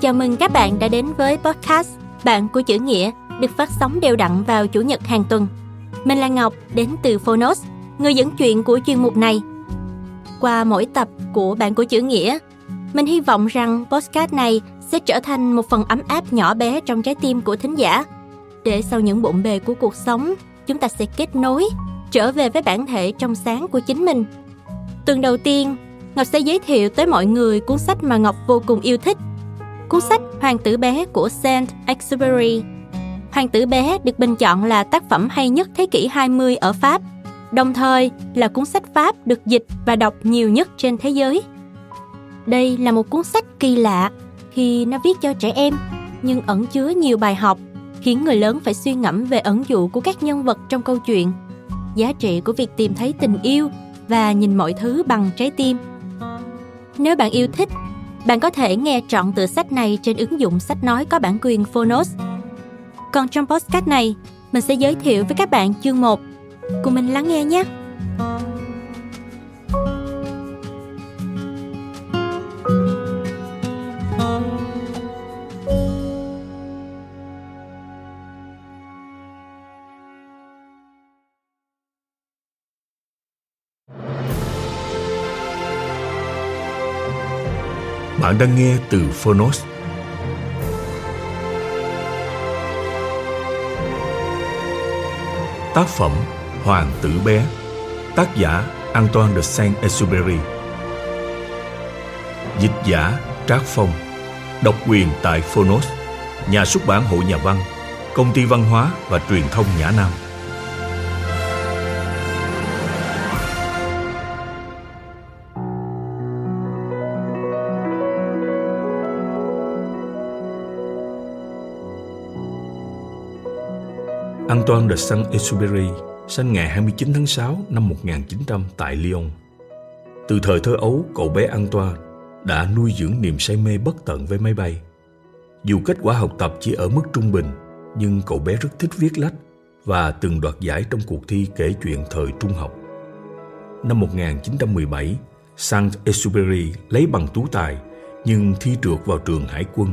Chào mừng các bạn đã đến với podcast Bạn của chữ nghĩa được phát sóng đều đặn vào Chủ nhật hàng tuần. Mình là Ngọc đến từ Phonos, người dẫn chuyện của chuyên mục này. Qua mỗi tập của Bạn của chữ nghĩa, mình hy vọng rằng podcast này sẽ trở thành một phần ấm áp nhỏ bé trong trái tim của thính giả. Để sau những bộn bề của cuộc sống, chúng ta sẽ kết nối, trở về với bản thể trong sáng của chính mình. Tuần đầu tiên, Ngọc sẽ giới thiệu tới mọi người cuốn sách mà Ngọc vô cùng yêu thích. Cuốn sách Hoàng tử bé của Saint Exupéry. Hoàng tử bé được bình chọn là tác phẩm hay nhất thế kỷ 20 ở Pháp, đồng thời là cuốn sách Pháp được dịch và đọc nhiều nhất trên thế giới. Đây là một cuốn sách kỳ lạ khi nó viết cho trẻ em nhưng ẩn chứa nhiều bài học khiến người lớn phải suy ngẫm về ẩn dụ của các nhân vật trong câu chuyện, giá trị của việc tìm thấy tình yêu và nhìn mọi thứ bằng trái tim. Nếu bạn yêu thích, bạn có thể nghe trọn tựa sách này trên ứng dụng sách nói có bản quyền Phonos. Còn trong podcast này, mình sẽ giới thiệu với các bạn chương 1. Cùng mình lắng nghe nhé! Bạn đang nghe từ Phonos. Tác phẩm Hoàng tử bé, Tác giả Antoine de Saint-Exupéry Dịch giả Trác Phong, Độc quyền tại Phonos, Nhà xuất bản Hội Nhà văn, Công ty văn hóa và truyền thông Nhã Nam Antoine de Saint-Exupéry sinh ngày 29 tháng 6 năm 1900 tại Lyon. Từ thời thơ ấu, cậu bé Antoine đã nuôi dưỡng niềm say mê bất tận với máy bay. Dù kết quả học tập chỉ ở mức trung bình, nhưng cậu bé rất thích viết lách và từng đoạt giải trong cuộc thi kể chuyện thời trung học. Năm 1917, Saint-Exupéry lấy bằng tú tài nhưng thi trượt vào trường hải quân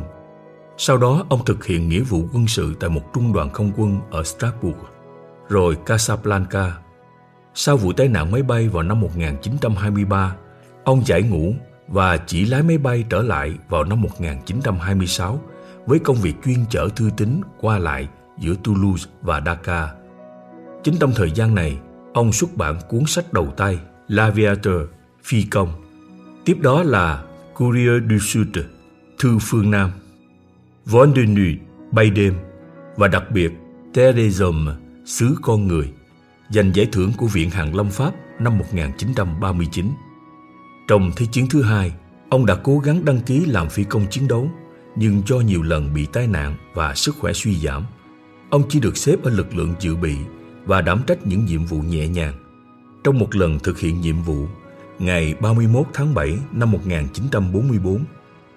sau đó ông thực hiện nghĩa vụ quân sự tại một trung đoàn không quân ở Strasbourg, rồi Casablanca. Sau vụ tai nạn máy bay vào năm 1923, ông giải ngũ và chỉ lái máy bay trở lại vào năm 1926 với công việc chuyên chở thư tín qua lại giữa Toulouse và Dakar. Chính trong thời gian này, ông xuất bản cuốn sách đầu tay L'Aviateur, Phi công. Tiếp đó là Courier du Sud, Thư phương Nam Von de Nuit, bay đêm và đặc biệt Terre Sứ xứ con người, giành giải thưởng của Viện Hàn Lâm Pháp năm 1939. Trong Thế chiến thứ hai, ông đã cố gắng đăng ký làm phi công chiến đấu, nhưng do nhiều lần bị tai nạn và sức khỏe suy giảm, ông chỉ được xếp ở lực lượng dự bị và đảm trách những nhiệm vụ nhẹ nhàng. Trong một lần thực hiện nhiệm vụ, ngày 31 tháng 7 năm 1944,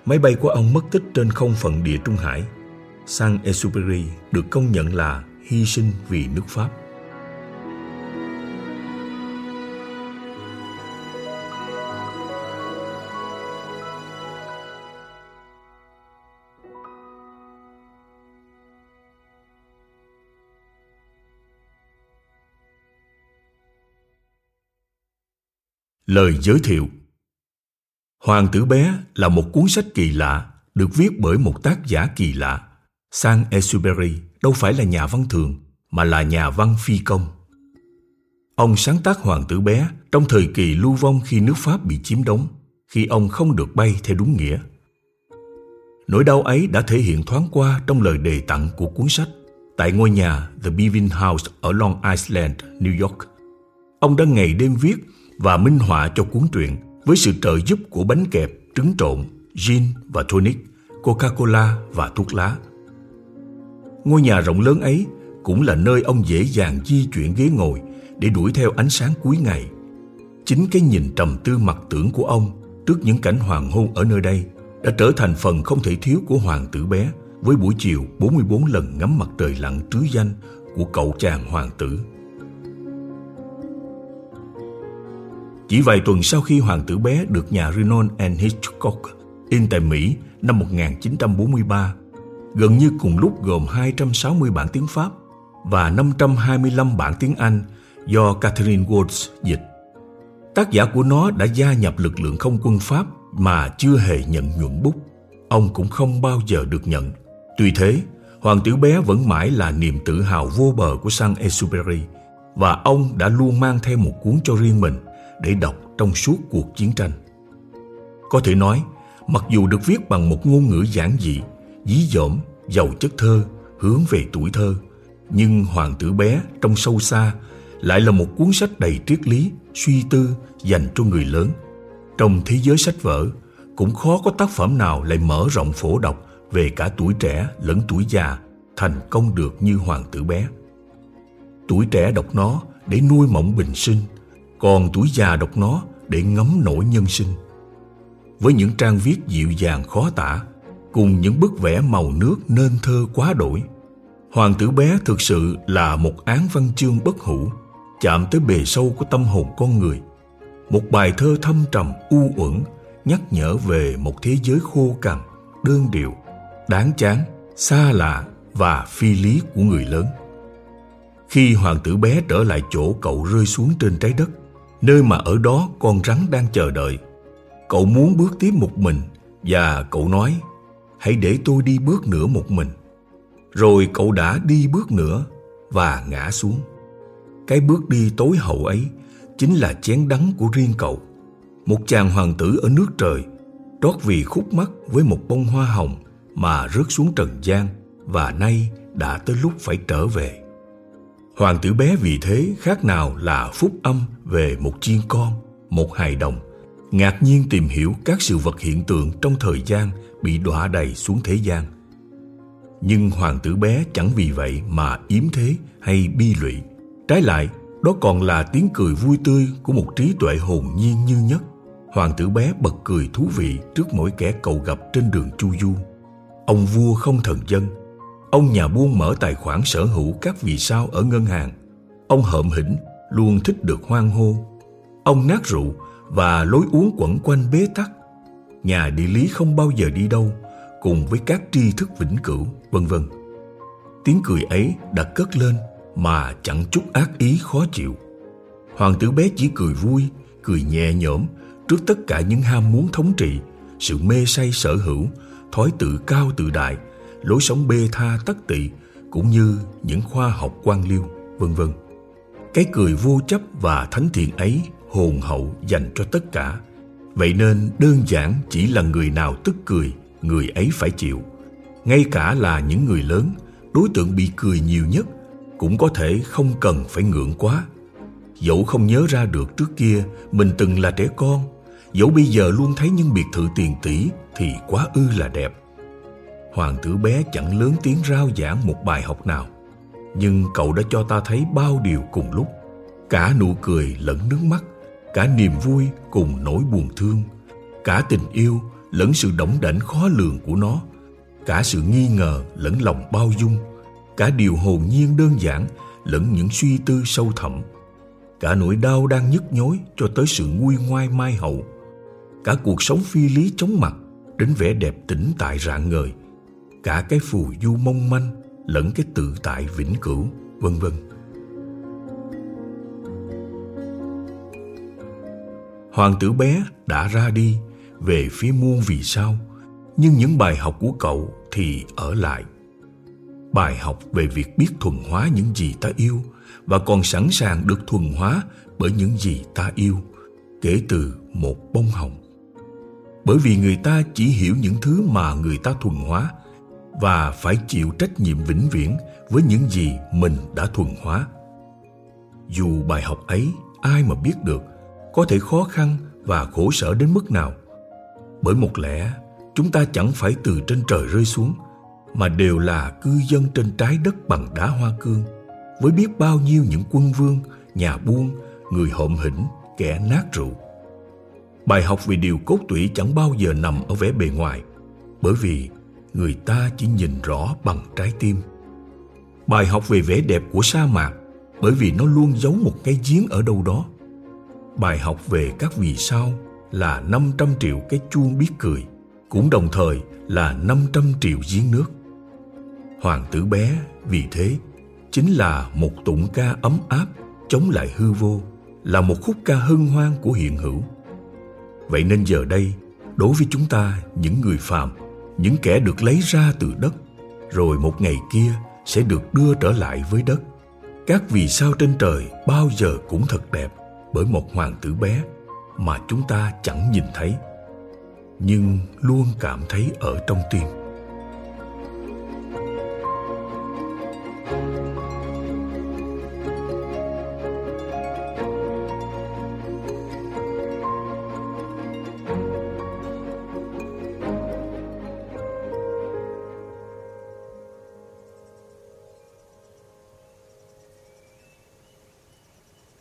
Máy bay của ông mất tích trên không phận địa Trung Hải. Saint-Exupéry được công nhận là hy sinh vì nước Pháp. Lời giới thiệu Hoàng tử bé là một cuốn sách kỳ lạ, được viết bởi một tác giả kỳ lạ. Sang Exupéry đâu phải là nhà văn thường, mà là nhà văn phi công. Ông sáng tác Hoàng tử bé trong thời kỳ lưu vong khi nước Pháp bị chiếm đóng, khi ông không được bay theo đúng nghĩa. Nỗi đau ấy đã thể hiện thoáng qua trong lời đề tặng của cuốn sách tại ngôi nhà The Beavin House ở Long Island, New York. Ông đã ngày đêm viết và minh họa cho cuốn truyện với sự trợ giúp của bánh kẹp, trứng trộn, gin và tonic, Coca-Cola và thuốc lá. Ngôi nhà rộng lớn ấy cũng là nơi ông dễ dàng di chuyển ghế ngồi để đuổi theo ánh sáng cuối ngày. Chính cái nhìn trầm tư mặc tưởng của ông trước những cảnh hoàng hôn ở nơi đây đã trở thành phần không thể thiếu của hoàng tử bé với buổi chiều 44 lần ngắm mặt trời lặn trứ danh của cậu chàng hoàng tử. Chỉ vài tuần sau khi hoàng tử bé được nhà Renon and Hitchcock in tại Mỹ năm 1943, gần như cùng lúc gồm 260 bản tiếng Pháp và 525 bản tiếng Anh do Catherine Woods dịch. Tác giả của nó đã gia nhập lực lượng không quân Pháp mà chưa hề nhận nhuận bút. Ông cũng không bao giờ được nhận. Tuy thế, Hoàng tử bé vẫn mãi là niềm tự hào vô bờ của Saint-Exupéry và ông đã luôn mang theo một cuốn cho riêng mình để đọc trong suốt cuộc chiến tranh. Có thể nói, mặc dù được viết bằng một ngôn ngữ giản dị, dí dỏm, giàu chất thơ, hướng về tuổi thơ, nhưng Hoàng tử bé trong sâu xa lại là một cuốn sách đầy triết lý, suy tư dành cho người lớn. Trong thế giới sách vở, cũng khó có tác phẩm nào lại mở rộng phổ đọc về cả tuổi trẻ lẫn tuổi già thành công được như Hoàng tử bé. Tuổi trẻ đọc nó để nuôi mộng bình sinh, còn tuổi già đọc nó để ngấm nổi nhân sinh. Với những trang viết dịu dàng khó tả, cùng những bức vẽ màu nước nên thơ quá đổi, Hoàng tử bé thực sự là một án văn chương bất hủ, chạm tới bề sâu của tâm hồn con người. Một bài thơ thâm trầm, u uẩn, nhắc nhở về một thế giới khô cằn, đơn điệu, đáng chán, xa lạ và phi lý của người lớn. Khi hoàng tử bé trở lại chỗ cậu rơi xuống trên trái đất, nơi mà ở đó con rắn đang chờ đợi, cậu muốn bước tiếp một mình và cậu nói, hãy để tôi đi bước nữa một mình. Rồi cậu đã đi bước nữa và ngã xuống. Cái bước đi tối hậu ấy chính là chén đắng của riêng cậu. Một chàng hoàng tử ở nước trời, trót vì khúc mắc với một bông hoa hồng mà rớt xuống trần gian và nay đã tới lúc phải trở về. Hoàng tử bé vì thế khác nào là phúc âm về một chiên con, một hài đồng, ngạc nhiên tìm hiểu các sự vật hiện tượng trong thời gian bị đọa đầy xuống thế gian. Nhưng hoàng tử bé chẳng vì vậy mà yếm thế hay bi lụy. Trái lại, đó còn là tiếng cười vui tươi của một trí tuệ hồn nhiên như nhất. Hoàng tử bé bật cười thú vị trước mỗi kẻ cầu gặp trên đường chu du. Ông vua không thần dân Ông nhà buôn mở tài khoản sở hữu các vì sao ở ngân hàng. Ông hợm hĩnh luôn thích được hoan hô. Ông nát rượu và lối uống quẩn quanh bế tắc. Nhà địa lý không bao giờ đi đâu Cùng với các tri thức vĩnh cửu vân vân. Tiếng cười ấy đã cất lên Mà chẳng chút ác ý khó chịu. Hoàng tử bé chỉ cười vui Cười nhẹ nhõm Trước tất cả những ham muốn thống trị Sự mê say sở hữu thói tự cao tự đại, lối sống bê tha tất tị cũng như những khoa học quan liêu, vân vân. Cái cười vô chấp và thánh thiện ấy hồn hậu dành cho tất cả. Vậy nên đơn giản chỉ là người nào tức cười, người ấy phải chịu. Ngay cả là những người lớn, đối tượng bị cười nhiều nhất cũng có thể không cần phải ngượng quá. Dẫu không nhớ ra được trước kia mình từng là trẻ con, dẫu bây giờ luôn thấy những biệt thự tiền tỷ thì quá ư là đẹp. Hoàng tử bé chẳng lớn tiếng rao giảng một bài học nào, nhưng cậu đã cho ta thấy bao điều cùng lúc, cả nụ cười lẫn nước mắt, cả niềm vui cùng nỗi buồn thương, cả tình yêu lẫn sự đỏng đảnh khó lường của nó, cả sự nghi ngờ lẫn lòng bao dung, cả điều hồn nhiên đơn giản lẫn những suy tư sâu thẳm, cả nỗi đau đang nhức nhối cho tới sự nguôi ngoai mai hậu, cả cuộc sống phi lý chóng mặt đến vẻ đẹp tĩnh tại rạng ngời, cả cái phù du mong manh lẫn cái tự tại vĩnh cửu, vân vân. Hoàng tử bé đã ra đi về phía muôn vì sao, nhưng những bài học của cậu thì ở lại. Bài học về việc biết thuần hóa những gì ta yêu và còn sẵn sàng được thuần hóa bởi những gì ta yêu, kể từ một bông hồng bởi vì người ta chỉ hiểu những thứ mà người ta thuần hóa và phải chịu trách nhiệm vĩnh viễn với những gì mình đã thuần hóa. Dù bài học ấy ai mà biết được có thể khó khăn và khổ sở đến mức nào. Bởi một lẽ chúng ta chẳng phải từ trên trời rơi xuống mà đều là cư dân trên trái đất bằng đá hoa cương với biết bao nhiêu những quân vương nhà buôn người hộm hỉnh kẻ nát rượu. Bài học về điều cốt tủy chẳng bao giờ nằm ở vẻ bề ngoài, bởi vì người ta chỉ nhìn rõ bằng trái tim. Bài học về vẻ đẹp của sa mạc, bởi vì nó luôn giấu một cái giếng ở đâu đó. Bài học về các vì sao là 500 triệu cái chuông biết cười, cũng đồng thời là 500 triệu giếng nước. Hoàng tử bé vì thế chính là một tụng ca ấm áp chống lại hư vô, là một khúc ca hân hoan của hiện hữu. Vậy nên giờ đây, đối với chúng ta, những người phàm, những kẻ được lấy ra từ đất, rồi một ngày kia sẽ được đưa trở lại với đất. Các vì sao trên trời bao giờ cũng thật đẹp bởi một hoàng tử bé mà chúng ta chẳng nhìn thấy, nhưng luôn cảm thấy ở trong tim.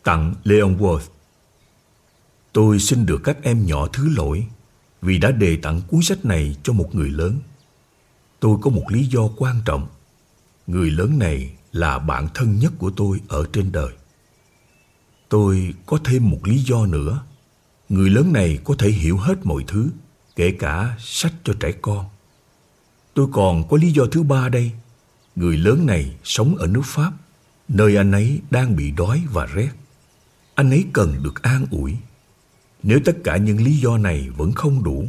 Tặng Leon Worth. Tôi xin được các em nhỏ thứ lỗi vì đã đề tặng cuốn sách này cho một người lớn. Tôi có một lý do quan trọng. Người lớn này là bạn thân nhất của tôi ở trên đời. Tôi có thêm một lý do nữa. Người lớn này có thể hiểu hết mọi thứ, kể cả sách cho trẻ con. Tôi còn có lý do thứ ba đây. Người lớn này sống ở nước Pháp, nơi anh ấy đang bị đói và rét anh ấy cần được an ủi. Nếu tất cả những lý do này vẫn không đủ,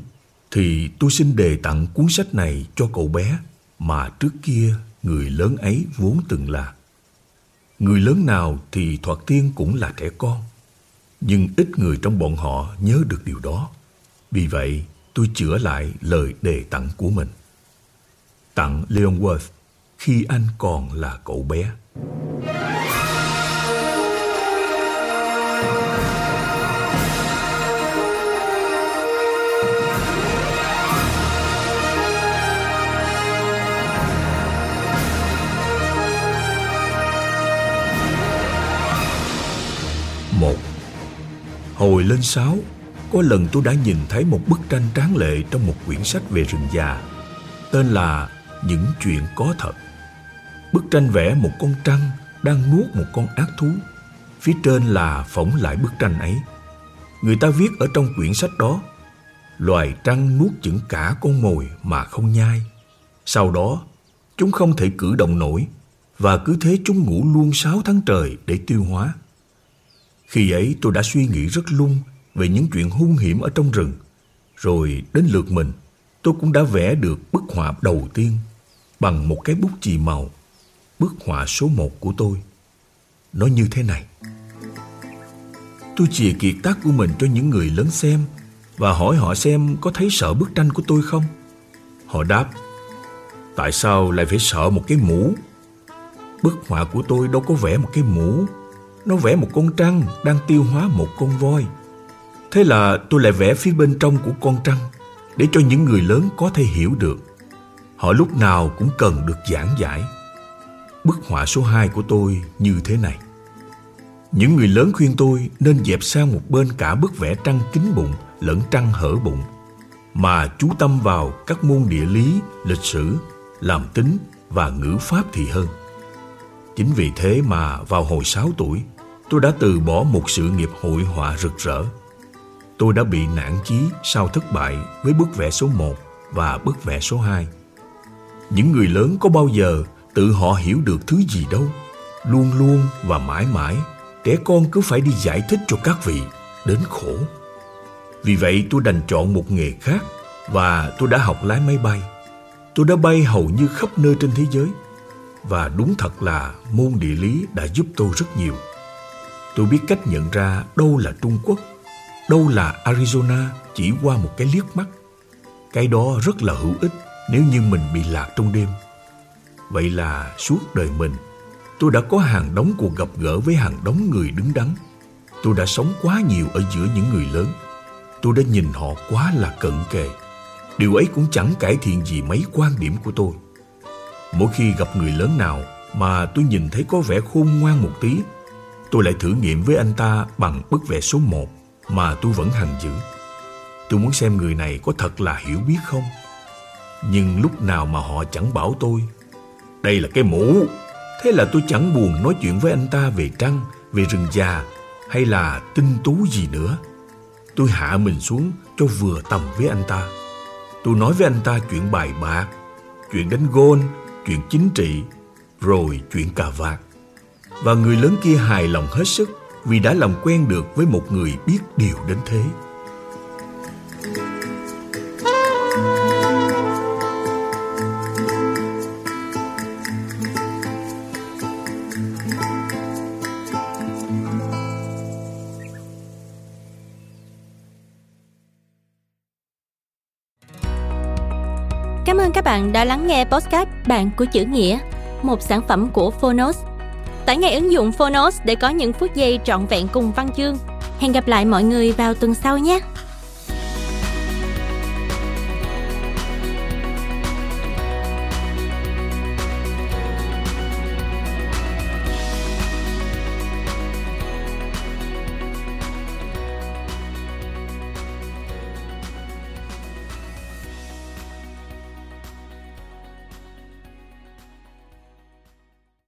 thì tôi xin đề tặng cuốn sách này cho cậu bé mà trước kia người lớn ấy vốn từng là. Người lớn nào thì thoạt tiên cũng là trẻ con, nhưng ít người trong bọn họ nhớ được điều đó. Vì vậy, tôi chữa lại lời đề tặng của mình. Tặng Leon Worth khi anh còn là cậu bé. Yeah. Hồi lên sáu Có lần tôi đã nhìn thấy một bức tranh tráng lệ Trong một quyển sách về rừng già, Tên là Những chuyện có thật. Bức tranh vẽ một con trăng Đang nuốt một con ác thú, Phía trên là phỏng lại bức tranh ấy. Người ta viết ở trong quyển sách đó, Loài trăng nuốt chửng cả con mồi mà không nhai. Sau đó, Chúng không thể cử động nổi Và cứ thế chúng ngủ luôn sáu tháng trời để tiêu hóa khi ấy tôi đã suy nghĩ rất lung về những chuyện hung hiểm ở trong rừng. Rồi đến lượt mình, tôi cũng đã vẽ được bức họa đầu tiên bằng một cái bút chì màu. Bức họa số một của tôi. Nó như thế này. Tôi chìa kiệt tác của mình cho những người lớn xem và hỏi họ xem có thấy sợ bức tranh của tôi không. Họ đáp, tại sao lại phải sợ một cái mũ? Bức họa của tôi đâu có vẽ một cái mũ nó vẽ một con trăng đang tiêu hóa một con voi. Thế là tôi lại vẽ phía bên trong của con trăng để cho những người lớn có thể hiểu được. Họ lúc nào cũng cần được giảng giải. Bức họa số 2 của tôi như thế này. Những người lớn khuyên tôi nên dẹp sang một bên cả bức vẽ trăng kín bụng lẫn trăng hở bụng mà chú tâm vào các môn địa lý, lịch sử, làm tính và ngữ pháp thì hơn. Chính vì thế mà vào hồi 6 tuổi, tôi đã từ bỏ một sự nghiệp hội họa rực rỡ. Tôi đã bị nản chí sau thất bại với bức vẽ số 1 và bức vẽ số 2. Những người lớn có bao giờ tự họ hiểu được thứ gì đâu. Luôn luôn và mãi mãi, trẻ con cứ phải đi giải thích cho các vị, đến khổ. Vì vậy tôi đành chọn một nghề khác và tôi đã học lái máy bay. Tôi đã bay hầu như khắp nơi trên thế giới và đúng thật là môn địa lý đã giúp tôi rất nhiều. Tôi biết cách nhận ra đâu là Trung Quốc, đâu là Arizona chỉ qua một cái liếc mắt. Cái đó rất là hữu ích nếu như mình bị lạc trong đêm. Vậy là suốt đời mình, tôi đã có hàng đống cuộc gặp gỡ với hàng đống người đứng đắn. Tôi đã sống quá nhiều ở giữa những người lớn. Tôi đã nhìn họ quá là cận kề. Điều ấy cũng chẳng cải thiện gì mấy quan điểm của tôi. Mỗi khi gặp người lớn nào mà tôi nhìn thấy có vẻ khôn ngoan một tí, tôi lại thử nghiệm với anh ta bằng bức vẽ số 1 mà tôi vẫn hằng giữ. Tôi muốn xem người này có thật là hiểu biết không. Nhưng lúc nào mà họ chẳng bảo tôi, đây là cái mũ. Thế là tôi chẳng buồn nói chuyện với anh ta về trăng, về rừng già hay là tinh tú gì nữa. Tôi hạ mình xuống cho vừa tầm với anh ta. Tôi nói với anh ta chuyện bài bạc, chuyện đánh gôn, chuyện chính trị, rồi chuyện cà vạt. Và người lớn kia hài lòng hết sức vì đã làm quen được với một người biết điều đến thế. Bạn đã lắng nghe podcast Bạn của chữ nghĩa, một sản phẩm của Phonos. Tải ngay ứng dụng Phonos để có những phút giây trọn vẹn cùng văn chương. Hẹn gặp lại mọi người vào tuần sau nhé!